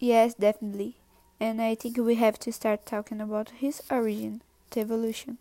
Yes, definitely. And I think we have to start talking about his origin, the evolution.